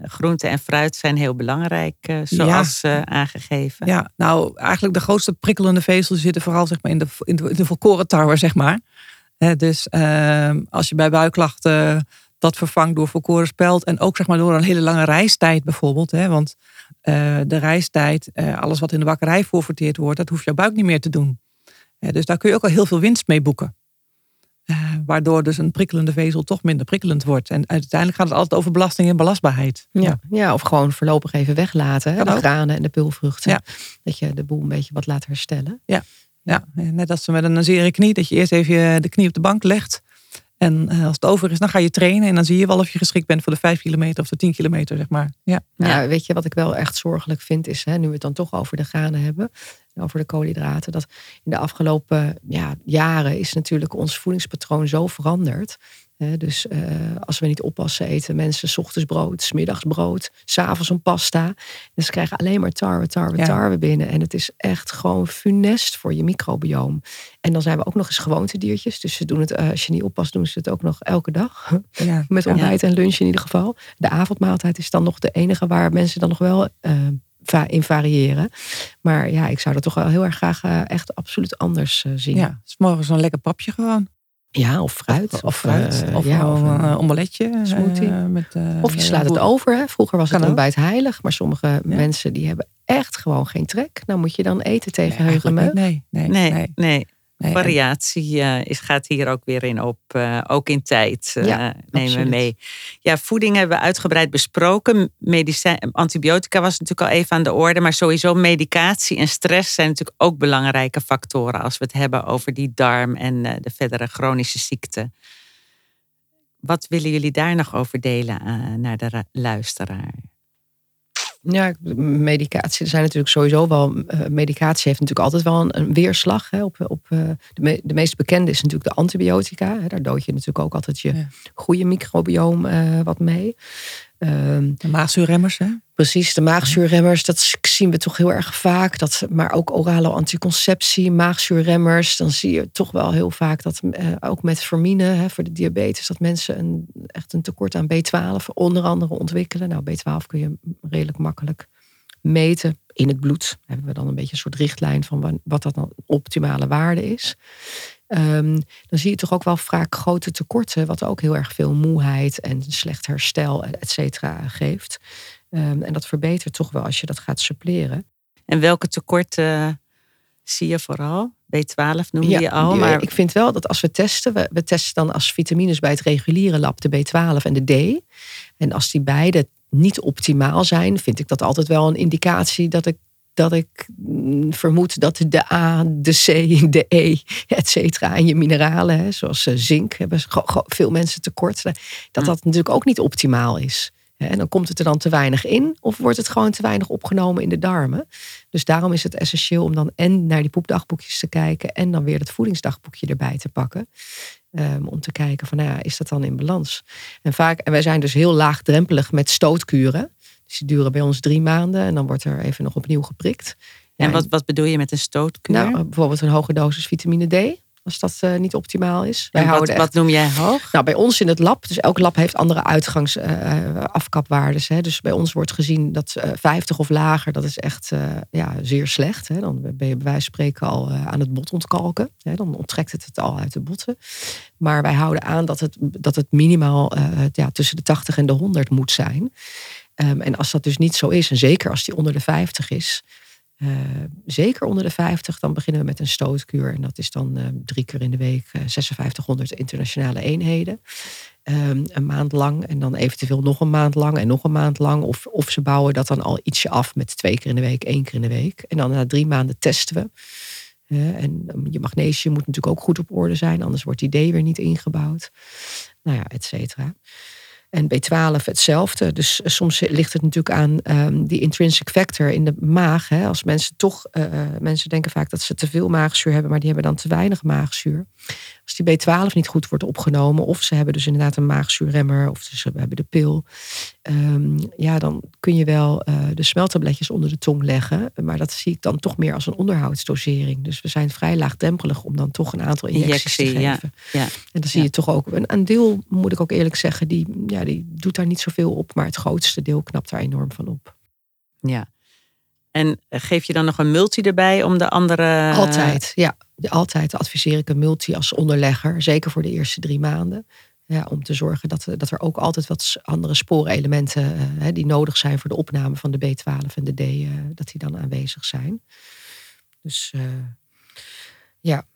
groente en fruit zijn heel belangrijk, uh, zoals ja. aangegeven. Ja, nou eigenlijk de grootste prikkelende vezels zitten vooral zeg maar, in, de, in, de, volkoren tarwe, zeg maar. dus ehm, als je bij buikklachten dat vervangt door volkoren speld en ook zeg maar, door een hele lange reistijd bijvoorbeeld. Hè, want de reistijd, alles wat in de bakkerij voorverteerd wordt, dat hoeft jouw buik niet meer te doen. dus daar kun je ook al heel veel winst mee boeken. Waardoor dus een prikkelende vezel toch minder prikkelend wordt. En uiteindelijk gaat het altijd over belasting en belastbaarheid. Ja, ja. of gewoon voorlopig even weglaten. Hè, de granen en de pulvruchten. Ja. Dat je de boel een beetje wat laat herstellen. Ja. ja, net als met een zere knie. Dat je eerst even de knie op de bank legt. En eh, als het over is, dan ga je trainen. En dan zie je wel of je geschikt bent voor de 5 kilometer of de 10 kilometer, zeg maar. Ja. ja. weet je wat ik wel echt zorgelijk vind, is hè, nu we het dan toch over de granen hebben, over de koolhydraten, dat in de afgelopen ja, jaren is natuurlijk ons voedingspatroon zo veranderd dus uh, als we niet oppassen, eten mensen s ochtends brood, s middags brood, s'avonds een pasta. Dus ze krijgen alleen maar tarwe, tarwe, tarwe binnen. En het is echt gewoon funest voor je microbioom. En dan zijn we ook nog eens gewoontediertjes. Dus ze doen het, uh, als je niet oppast, doen ze het ook nog elke dag. Ja. Met ontbijt en lunch in ieder geval. De avondmaaltijd is dan nog de enige waar mensen dan nog wel uh, in variëren. Maar ja, ik zou dat toch wel heel erg graag echt absoluut anders zien. Ja, s morgens een lekker papje gewoon. Ja, of fruit. Of, of fruit. Uh, of, ja, of een uh, omeletje. Smoothie. Uh, met, of je slaat het over. Hè. Vroeger was het ontbijt heilig. Maar sommige mensen die hebben echt gewoon geen trek. Nou moet je dan eten tegen nee, heugenmeug. Nee nee, nee, nee, nee. Nee, Variatie uh, is, gaat hier ook weer in op. Uh, ook in tijd uh, ja, nemen we mee. Ja, voeding hebben we uitgebreid besproken. Medicijn, antibiotica was natuurlijk al even aan de orde. Maar sowieso medicatie en stress zijn natuurlijk ook belangrijke factoren. Als we het hebben over die darm en de verdere chronische ziekten. Wat willen jullie daar nog over delen naar de luisteraar? Ja, medicatie. Er zijn natuurlijk sowieso wel. Uh, medicatie heeft natuurlijk altijd wel een, een weerslag. Hè, op, op, uh, de, de, meest bekende is natuurlijk de antibiotica. Hè, daar dood je natuurlijk ook altijd je goede microbioom uh, wat mee. Ehm, de maagzuurremmers, hè? Precies, de maagzuurremmers, dat zien we toch heel erg vaak. Dat, maar ook orale anticonceptie, maagzuurremmers. Dan zie je toch wel heel vaak dat uh, ook met formine hè, voor de diabetes, dat mensen een, echt een tekort aan B12 onder andere ontwikkelen. Nou, B12 kun je redelijk makkelijk meten in het bloed. hebben we dan een beetje een soort richtlijn van wat dat dan optimale waarde is. Ehm, dan zie je toch ook wel vaak grote tekorten, wat ook heel erg veel moeheid en slecht herstel, et cetera, geeft. Ehm, en dat verbetert toch wel als je dat gaat suppleren. En welke tekorten zie je vooral? B12 noem je al. Maar... Ik vind wel dat als we testen, we, we testen dan als vitamines bij het reguliere lab de B12 en de D. En als die beide niet optimaal zijn, vind ik dat altijd wel een indicatie dat ik dat ik mm, vermoed dat de A, de C, de E, et cetera, en je mineralen, hè, zoals eh, zink, hebben veel mensen tekort, dat dat natuurlijk ook niet optimaal is. En dan komt het er dan te weinig in, of wordt het gewoon te weinig opgenomen in de darmen. Dus daarom is het essentieel om dan en naar die poepdagboekjes te kijken en dan weer het voedingsdagboekje erbij te pakken. Um, om te kijken van, nou ja, is dat dan in balans? En vaak, en wij zijn dus heel laagdrempelig met stootkuren. Dus die duren bij ons drie maanden en dan wordt er even nog opnieuw geprikt. en wat, wat bedoel je met een stootkuur? Nou, bijvoorbeeld een hoge dosis vitamine D als dat uh, niet optimaal is. Wij wat, wat, noem jij hoog? Nou, bij ons in het lab, dus elk lab heeft andere uitgangs uh, afkapwaardes. Hè. Dus bij ons wordt gezien dat uh, 50 of lager, dat is echt ja, zeer slecht. Hè. Dan ben je bij wijze van spreken al aan het bot ontkalken. Hè. Dan onttrekt het het al uit de botten. Maar wij houden aan dat het, dat het minimaal ja, tussen de 80 en de 100 moet zijn. Um, en als dat dus niet zo is, en zeker als die onder de 50 is, uh, zeker onder de 50, dan beginnen we met een stootkuur. En dat is dan uh, drie keer in de week uh, 5600 internationale eenheden. Um, een maand lang en dan eventueel nog een maand lang en nog een maand lang. Of, of ze bouwen dat dan al ietsje af met twee keer in de week, één keer in de week. En dan na drie maanden testen we. en je magnesium moet natuurlijk ook goed op orde zijn, anders wordt die D weer niet ingebouwd. Nou ja, et cetera. En B12 hetzelfde. Dus eh, soms ligt het natuurlijk aan um, die intrinsic factor in de maag. Hè. Als mensen toch, uh, mensen denken vaak dat ze te veel maagzuur hebben, maar die hebben dan te weinig maagzuur. Als die B12 niet goed wordt opgenomen, of ze hebben dus inderdaad een maagzuurremmer, of ze hebben de pil, um, ja, dan kun je wel uh, de smeltabletjes onder de tong leggen. Maar dat zie ik dan toch meer als een onderhoudsdosering. Dus we zijn vrij laagdrempelig om dan toch een aantal injecties te geven. Ja, ja, en dan zie je toch ook een, een deel, moet ik ook eerlijk zeggen, die, ja, die doet daar niet zoveel op, maar het grootste deel knapt daar enorm van op. Ja. En geef je dan nog een multi erbij om de andere. Altijd, ja. Altijd adviseer ik een multi als onderlegger. Zeker voor de eerste drie maanden. Ja, om te zorgen dat, dat er ook altijd wat andere sporenelementen uh, die nodig zijn voor de opname van de B12 en de D, uh, dat die dan aanwezig zijn. Dus uh, ja,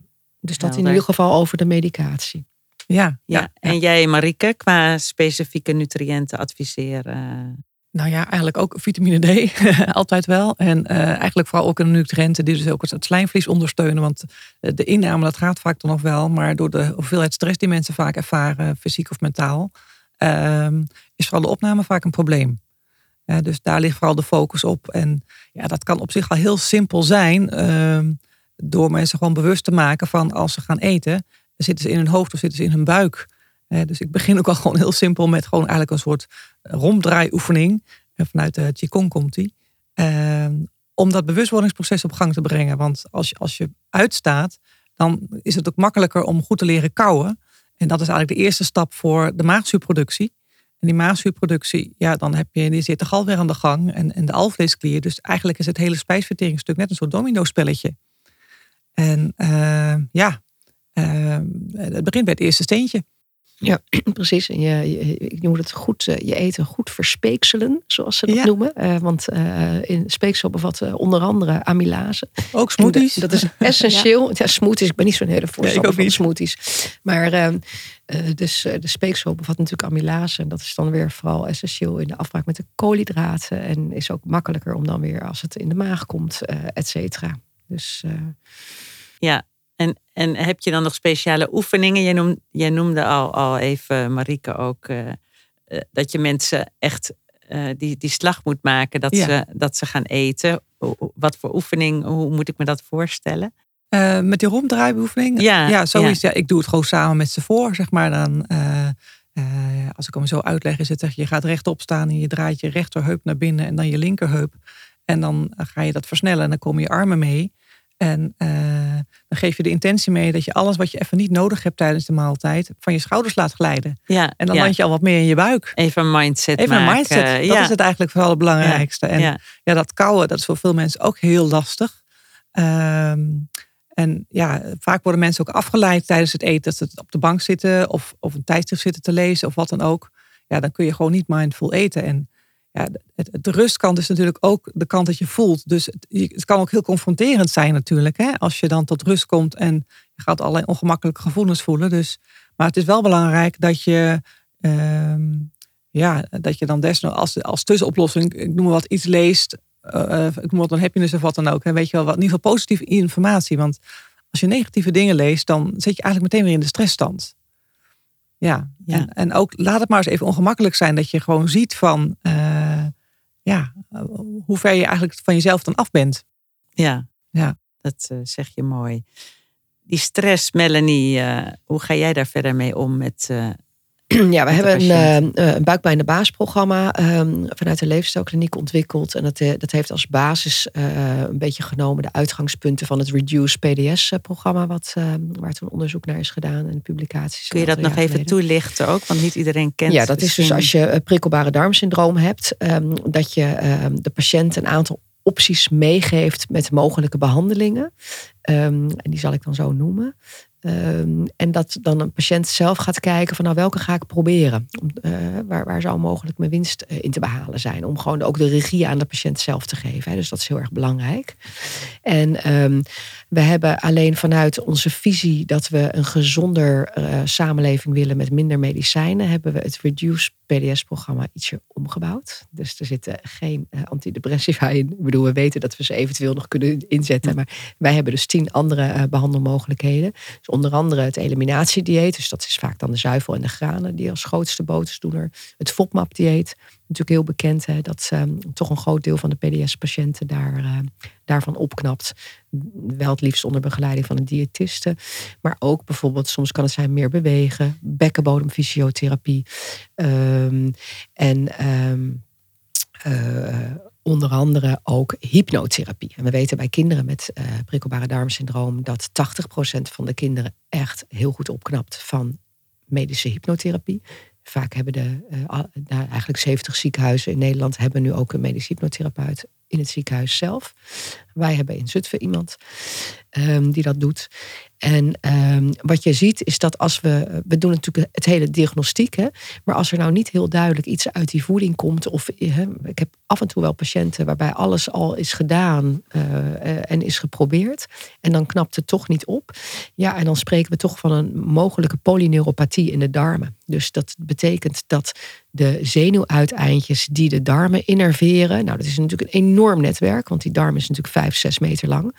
dus dat in ieder geval over de medicatie. Ja, ja, ja. en jij Marike, qua specifieke nutriënten adviseren? Nou ja, eigenlijk ook vitamine D, altijd wel. En uh, eigenlijk vooral ook een nutriënten die dus ook het slijmvlies ondersteunen. Want eh, de inname, dat gaat vaak dan nog wel. Maar door de hoeveelheid stress die mensen vaak ervaren, fysiek of mentaal, uh, is vooral de opname vaak een probleem. Uh, dus daar ligt vooral de focus op. En ja, dat kan op zich al heel simpel zijn. Ehm, door mensen gewoon bewust te maken van als ze gaan eten, zitten ze in hun hoofd of zitten ze in hun buik dus ik begin ook al gewoon heel simpel met gewoon eigenlijk een soort ronddraaioefening. En vanuit de Qigong komt die. Ehm, om dat bewustwordingsproces op gang te brengen. Want als je, als je uitstaat, dan is het ook makkelijker om goed te leren kouwen. En dat is eigenlijk de eerste stap voor de maagzuurproductie. En die maagzuurproductie, ja, dan heb je, die zit de gal weer aan de gang en, en de alvleesklier. Dus eigenlijk is het hele spijsverteringsstuk net een soort domino-spelletje. En uh, ja, uh, het begint bij het eerste steentje. Ja, precies. En je, je, ik noem het goed, eh, je eten goed verspeekselen, zoals ze dat noemen. Uh, want uh, in speeksel bevat onder andere amylase. Ook smoothies. dat is essentieel. ja. smoothies. Ik ben niet zo'n hele voorstander van smoothies. Maar uh, dus, de speeksel bevat natuurlijk amylase. En dat is dan weer vooral essentieel in de afbraak met de koolhydraten. En is ook makkelijker om dan weer als het in de maag komt, et cetera. Dus... Ja, en, en heb je dan nog speciale oefeningen? Jij noemde, jij noemde al, al even, Marike, ook uh, dat je mensen echt uh, die, die slag moet maken dat, ze, dat ze gaan eten. Wat voor oefening, hoe moet ik me dat voorstellen? Uh, met die ronddraaioefening? Ja, ja, zo is ja. Ik doe het gewoon samen met ze voor, zeg maar. Dan, als ik hem zo uitleg, is het zeg je gaat rechtop staan en je draait je rechterheup naar binnen en dan je linkerheup. En dan ga je dat versnellen en dan komen je armen mee. En uh, dan geef je de intentie mee dat je alles wat je even niet nodig hebt tijdens de maaltijd van je schouders laat glijden. Ja, en dan land je al wat meer in je buik. Even een mindset. Even een mindset. Dat is het eigenlijk vooral het belangrijkste. En ja, dat kouwen, dat is voor veel mensen ook heel lastig. Um, En ja, vaak worden mensen ook afgeleid tijdens het eten. Dat ze op de bank zitten of, of een tijdschrift zitten te lezen of wat dan ook. Ja, dan kun je gewoon niet mindful eten. En ja, het, rustkant is natuurlijk ook de kant dat je voelt. Dus het, kan ook heel confronterend zijn natuurlijk. Hè? Als je dan tot rust komt en je gaat allerlei ongemakkelijke gevoelens voelen. Dus, maar het is wel belangrijk dat je, ehm, ja, dat je dan desnoods als, als tussenoplossing, ik noem wat, iets leest. Uh, ik noem wat happiness of wat dan ook. Hè? Weet je wel, wat, in ieder geval positieve informatie. Want als je negatieve dingen leest, dan zit je eigenlijk meteen weer in de stressstand. Ja, ja. En, en, ook laat het maar eens even ongemakkelijk zijn dat je gewoon ziet van uh, ja, hoe ver je eigenlijk van jezelf dan af bent. Ja, ja. dat uh, zeg je mooi. Die stress, Melanie, uh, hoe ga jij daar verder mee om met Ja, we hebben een, uh, een buikpijn de baasprogramma um, vanuit de leefstijlkliniek ontwikkeld. En dat, uh, dat heeft als basis uh, een beetje genomen de uitgangspunten van het Reduce PDS-programma, wat waar toen onderzoek naar is gedaan en publicaties. Kun je dat nog even toelichten ook? Want niet iedereen kent Ja, dat is dus als je prikkelbare darmsyndroom hebt, um, dat je um, de patiënt een aantal opties meegeeft met mogelijke behandelingen. Um, en die zal ik dan zo noemen. Um, en dat dan een patiënt zelf gaat kijken van nou welke ga ik proberen. Uh, waar, waar zou mogelijk mijn winst uh, in te behalen zijn. Om gewoon ook de regie aan de patiënt zelf te geven. Hè. Dus dat is heel erg belangrijk. En um, we hebben alleen vanuit onze visie dat we een gezonder uh, samenleving willen met minder medicijnen. Hebben we het Reduce PDS-programma ietsje omgebouwd. Dus er zitten geen antidepressiva in. Ik bedoel, we weten dat we ze eventueel nog kunnen inzetten. Maar wij hebben dus tien andere behandelmogelijkheden. Dus onder andere het eliminatiedieet. Dus dat is vaak dan de zuivel en de granen die als grootste boterdoener. Het FODMAP-dieet, natuurlijk heel bekend. Hè, dat um, toch een groot deel van de PDS-patiënten daar, uh, daarvan opknapt. Wel het liefst onder begeleiding van een diëtiste. Maar ook bijvoorbeeld, soms kan het zijn meer bewegen. Bekkenbodemfysiotherapie. Um, en... Um, onder andere ook hypnotherapie. En we weten bij kinderen met uh, prikkelbare darmsyndroom dat 80% van de kinderen echt heel goed opknapt van medische hypnotherapie. Vaak hebben de, uh, nou, eigenlijk 70 ziekenhuizen in Nederland hebben nu ook een medisch hypnotherapeut in het ziekenhuis zelf. Wij hebben in Zutphen iemand um, die dat doet. En um, wat je ziet is dat als we, we doen natuurlijk het hele diagnostiek, hè, maar als er nou niet heel duidelijk iets uit die voeding komt, of hè, ik heb af en toe wel patiënten waarbij alles al is gedaan uh, en is geprobeerd, en dan knapt het toch niet op, ja, en dan spreken we toch van een mogelijke polyneuropathie in de darmen. Dus dat betekent dat de zenuwuiteindjes die de darmen innerveren, nou dat is natuurlijk een enorm netwerk, want die darm is natuurlijk vijf, zes meter lang,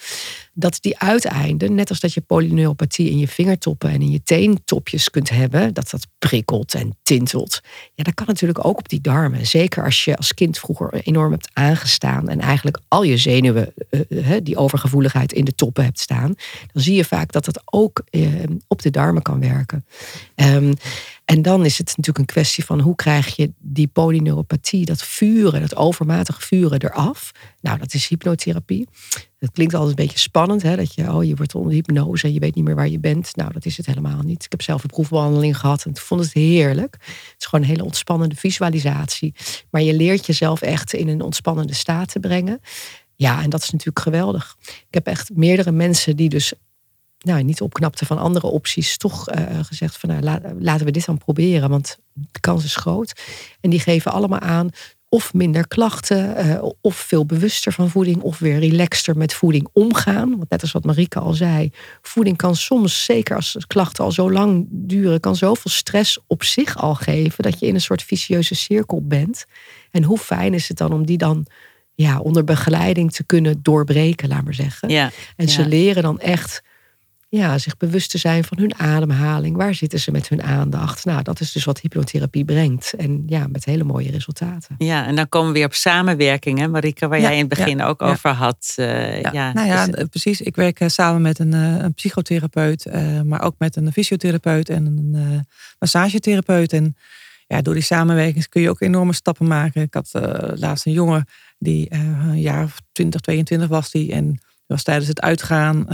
dat die uiteinden, net als dat je polyneuropathie in je vingertoppen en in je teentopjes kunt hebben, dat dat prikkelt en tintelt. Ja, dat kan natuurlijk ook op die darmen. Zeker als je als kind vroeger enorm hebt aangestaan en eigenlijk al je zenuwen, uh, die overgevoeligheid in de toppen hebt staan, dan zie je vaak dat dat ook uh, op de darmen kan werken. Um, en dan is het natuurlijk een kwestie van hoe krijg je die polyneuropathie, dat vuren, dat overmatige vuren eraf. Nou, dat is hypnotherapie. Het klinkt altijd een beetje spannend, hè? dat je, oh, je wordt onder hypnose en je weet niet meer waar je bent. Nou, dat is het helemaal niet. Ik heb zelf een proefbehandeling gehad en ik vond het heerlijk. Het is gewoon een hele ontspannende visualisatie. Maar je leert jezelf echt in een ontspannende staat te brengen. Ja, en dat is natuurlijk geweldig. Ik heb echt meerdere mensen die dus nou, niet opknapte van andere opties, toch uh, gezegd van nou, laten we dit dan proberen, want de kans is groot. En die geven allemaal aan of minder klachten, uh, of veel bewuster van voeding, of weer relaxter met voeding omgaan. Want net als wat Marike al zei, voeding kan soms, zeker als klachten al zo lang duren, kan zoveel stress op zich al geven dat je in een soort vicieuze cirkel bent. En hoe fijn is het dan om die dan ja, onder begeleiding te kunnen doorbreken, laat maar zeggen. Ja, en ze leren dan echt ja, zich bewust te zijn van hun ademhaling. Waar zitten ze met hun aandacht? Nou, dat is dus wat hypnotherapie brengt. En ja, met hele mooie resultaten. Ja, en dan komen we weer op samenwerking, hè, Marika, waar Ja, jij in het begin ja, ook ja. over had. Uh, ja. Ja, nou ja, dus- eh, precies. Ik werk eh, samen met een, eh, een psychotherapeut, eh, maar ook met een fysiotherapeut en een eh, massagetherapeut. En ja, door die samenwerking kun je ook enorme stappen maken. Ik had eh, laatst een jongen die eh, een jaar of 20, 22 was die en die was tijdens het uitgaan.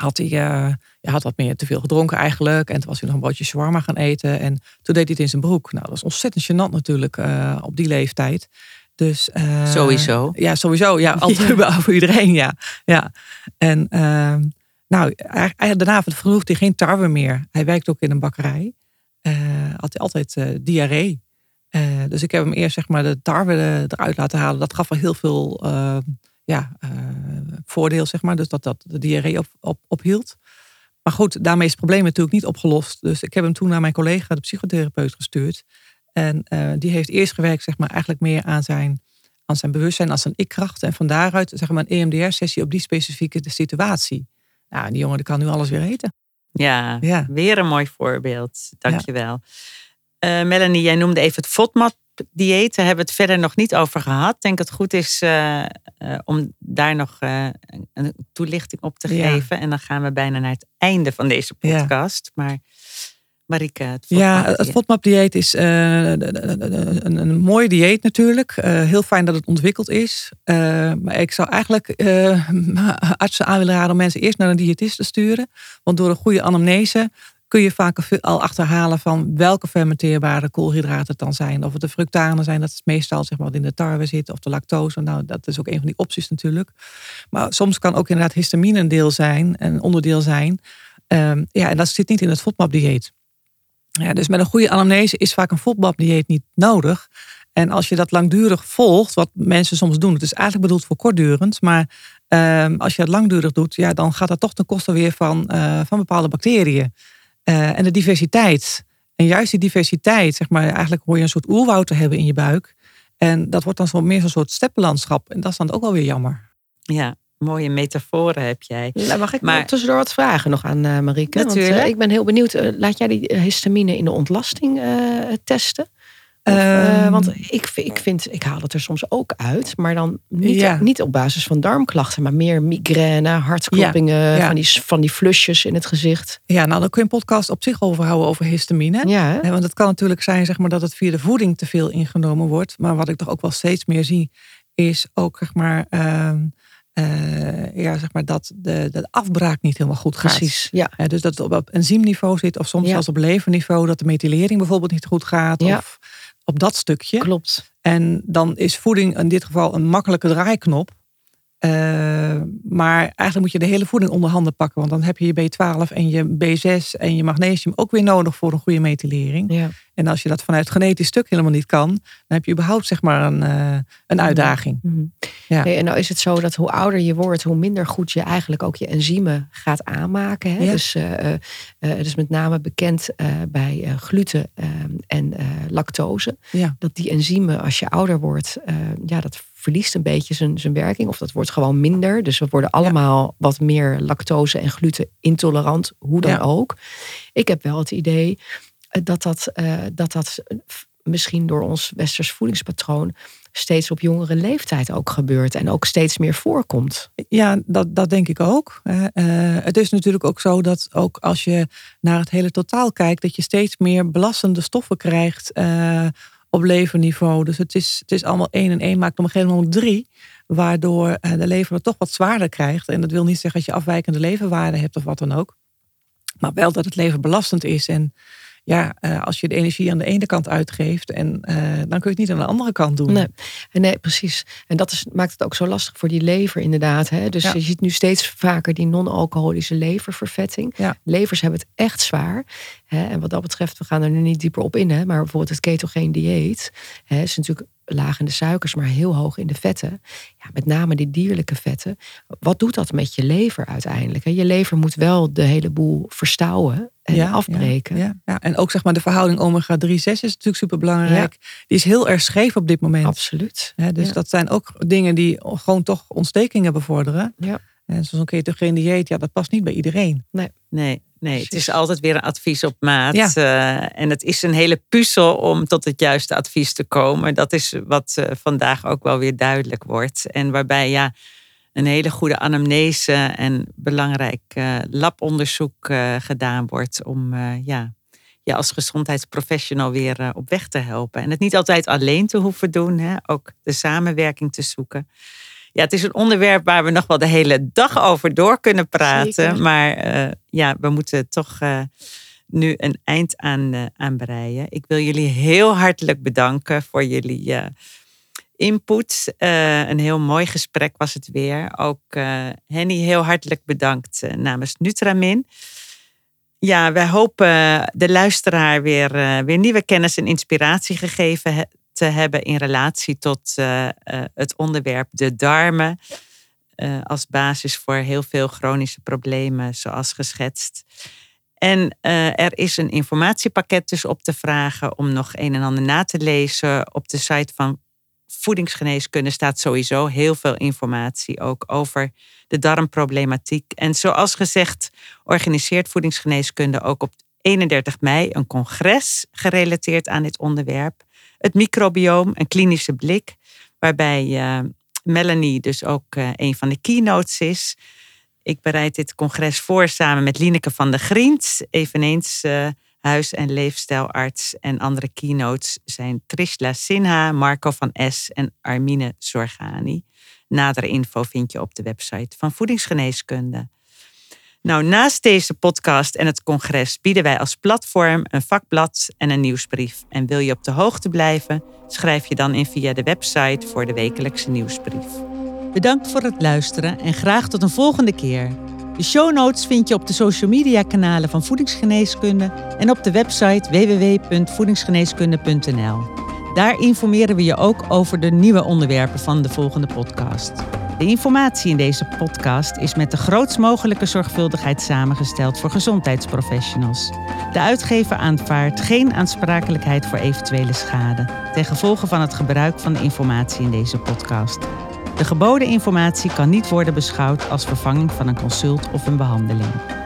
Eh, had hij eh, ja, had wat meer te veel gedronken eigenlijk. En toen was hij nog een broodje shawarma gaan eten. En toen deed hij het in zijn broek. Nou, dat was ontzettend gênant natuurlijk eh, op die leeftijd. Dus, uh, sowieso. Ja, sowieso. Ja, altijd ja. voor iedereen, ja. ja. En uh, nou, daarna vroeg hij geen tarwe meer. Hij werkt ook in een bakkerij. Had hij altijd diarree. dus ik heb hem eerst zeg maar de tarwe eruit laten halen. Dat gaf wel heel veel ja, voordeel, zeg maar. Dus dat dat de diarree op, op, ophield. Maar goed, daarmee is het probleem natuurlijk niet opgelost. Dus ik heb hem toen naar mijn collega, de psychotherapeut, gestuurd. En uh, die heeft eerst gewerkt, zeg maar, eigenlijk meer aan zijn, aan zijn bewustzijn, als zijn ik-kracht. En van daaruit, zeg maar, een EMDR-sessie op die specifieke situatie. Nou, die jongen die kan nu alles weer eten. Ja, ja. weer een mooi voorbeeld. Dankjewel. Ja. Uh, Melanie, jij noemde even het FODMAP-dieet. Daar hebben we het verder nog niet over gehad. Ik denk dat het goed is uh, uh, om daar nog een toelichting op te geven. En dan gaan we bijna naar het einde van deze podcast. Maar Marike, het Ja, het FODMAP-dieet is een, een, mooi dieet natuurlijk. Heel fijn dat het ontwikkeld is. Maar ik zou eigenlijk artsen aan willen raden om mensen eerst naar een diëtist te sturen. Want door een goede anamnese kun je vaak al achterhalen van welke fermenteerbare koolhydraten het dan zijn. Of het de fructanen zijn, dat is meestal zeg maar, wat in de tarwe zit. Of de lactose, nou dat is ook een van die opties natuurlijk. Maar soms kan ook inderdaad histamine een deel zijn, een onderdeel zijn. Um, ja, en dat zit niet in het FODMAP-dieet. Ja, dus met een goede anamnese is vaak een FODMAP-dieet niet nodig. En als je dat langdurig volgt, wat mensen soms doen, het is eigenlijk bedoeld voor kortdurend, maar uh, als je het langdurig doet, ja, dan gaat dat toch ten koste weer van, uh, van bepaalde bacteriën. Uh, en de diversiteit. En juist die diversiteit, zeg maar, eigenlijk hoor je een soort oerwoud te hebben in je buik. En dat wordt dan zo meer zo'n soort steppenlandschap. En dat is dan ook wel weer jammer. Ja, mooie metaforen heb jij. mag ik maar tussendoor wat vragen nog aan uh, Marieke? Natuurlijk. Want, uh, ik ben heel benieuwd. Uh, laat jij die histamine in de ontlasting testen? Of, um, want ik, ik vind, ik haal het er soms ook uit, maar dan niet, ja. niet op basis van darmklachten, maar meer migraine, hartkloppingen, ja, ja. Van, die, van die flusjes in het gezicht. Ja, nou dan kun je een podcast op zich overhouden over histamine. Ja, hè? Want het kan natuurlijk zijn zeg maar, dat het via de voeding te veel ingenomen wordt. Maar wat ik toch ook wel steeds meer zie, is ook zeg maar. Uh, uh, ja, zeg maar dat de, de afbraak niet helemaal goed gaat. Precies, ja. Uh, dus dat het op, op enzymniveau zit, of soms ja. zelfs op leverniveau, dat de methylering bijvoorbeeld niet goed gaat. Ja. Of op dat stukje. Klopt. En dan is voeding in dit geval een makkelijke draaiknop. Uh, maar eigenlijk moet je de hele voeding onder handen pakken. Want dan heb je je B12 en je B6 en je magnesium ook weer nodig voor een goede methylering. Ja. En als je dat vanuit genetisch stuk helemaal niet kan, dan heb je überhaupt zeg maar een, uh, een uitdaging. Mm-hmm. Ja. Hey, en nou is het zo dat hoe ouder je wordt, hoe minder goed je eigenlijk ook je enzymen gaat aanmaken. Hè? Ja. Dus uh, het is met name bekend bij gluten en lactose. Dat die enzymen, als je ouder wordt, ja, dat verliest een beetje zijn, zijn werking. Of dat wordt gewoon minder. Dus we worden allemaal ja. wat meer lactose en gluten intolerant. Hoe dan Ja. ook. Ik heb wel het idee eh, dat dat, eh, dat dat misschien door ons westers voedingspatroon steeds op jongere leeftijd ook gebeurt. En ook steeds meer voorkomt. Ja, dat, dat denk ik ook. Uh, het is natuurlijk ook zo dat ook als je naar het hele totaal kijkt, dat je steeds meer belastende stoffen krijgt uh, op leverniveau. Dus het is, het is allemaal één en één maakt op een gegeven moment drie. Waardoor uh, de lever het toch wat zwaarder krijgt. En dat wil niet zeggen dat je afwijkende leverwaarden hebt of wat dan ook. Maar wel dat het leven belastend is. En ja, uh, als je de energie aan de ene kant uitgeeft, en, uh, dan kun je het niet aan de andere kant doen. Nee, nee precies. En dat is, maakt het ook zo lastig voor die lever, inderdaad. Hè? Dus ja. je ziet nu steeds vaker die non-alcoholische leververvetting. Ja. Levers hebben het echt zwaar. Hè? En wat dat betreft, we gaan er nu niet dieper op in, hè? maar bijvoorbeeld het ketogeen dieet hè, is natuurlijk laag in de suikers, maar heel hoog in de vetten. Ja, met name die dierlijke vetten. Wat doet dat met je lever uiteindelijk? Je lever moet wel de hele boel verstouwen en ja, afbreken. Ja, ja, ja, en ook zeg maar de verhouding omega-3-6 is natuurlijk super belangrijk. Die is heel erg scheef op dit moment. Absoluut. dus dat zijn ook dingen die gewoon toch ontstekingen bevorderen. Ja. En zo'n ketogeen dieet, ja, dat past niet bij iedereen. Nee. Nee, nee het is altijd weer een advies op maat. Ja. Uh, en het is een hele puzzel om tot het juiste advies te komen. Dat is wat uh, vandaag ook wel weer duidelijk wordt. En waarbij ja, een hele goede anamnese en belangrijk uh, labonderzoek gedaan wordt om ja, je als gezondheidsprofessional weer op weg te helpen. En het niet altijd alleen te hoeven doen, hè? ook de samenwerking te zoeken. Ja, het is een onderwerp waar we nog wel de hele dag over door kunnen praten. Zeker. Maar uh, ja, we moeten toch uh, nu een eind aan, uh, aan breien. Ik wil jullie heel hartelijk bedanken voor jullie input. Eh, een heel mooi gesprek was het weer. Ook Henny heel hartelijk bedankt namens Nutramin. Ja, wij hopen de luisteraar weer, weer nieuwe kennis en inspiratie gegeven te hebben in relatie tot het onderwerp de darmen. als basis voor heel veel chronische problemen, zoals geschetst. En er is een informatiepakket dus op te vragen om nog een en ander na te lezen. Op de site van voedingsgeneeskunde staat sowieso heel veel informatie ook over de darmproblematiek. En zoals gezegd organiseert voedingsgeneeskunde ook op 31 mei een congres gerelateerd aan dit onderwerp. Het microbioom, een klinische blik, waarbij uh, Melanie dus ook uh, een van de keynotes is. Ik bereid dit congres voor samen met Lineke van der Griend, eveneens uh, huis- en leefstijlarts. En andere keynotes zijn Trishla Sinha, Marco van S en Armine Zorgani. Nadere info vind je op de website van Voedingsgeneeskunde. Nou, naast deze podcast en het congres bieden wij als platform een vakblad en een nieuwsbrief. En wil je op de hoogte blijven, schrijf je dan in via de website voor de wekelijkse nieuwsbrief. Bedankt voor het luisteren en graag tot een volgende keer. De show notes vind je op de social media kanalen van Voedingsgeneeskunde en op de website www.voedingsgeneeskunde.nl. Daar informeren we je ook over de nieuwe onderwerpen van de volgende podcast. De informatie in deze podcast is met de grootst mogelijke zorgvuldigheid samengesteld voor gezondheidsprofessionals. De uitgever aanvaardt geen aansprakelijkheid voor eventuele schade ten gevolge van het gebruik van de informatie in deze podcast. De geboden informatie kan niet worden beschouwd als vervanging van een consult of een behandeling.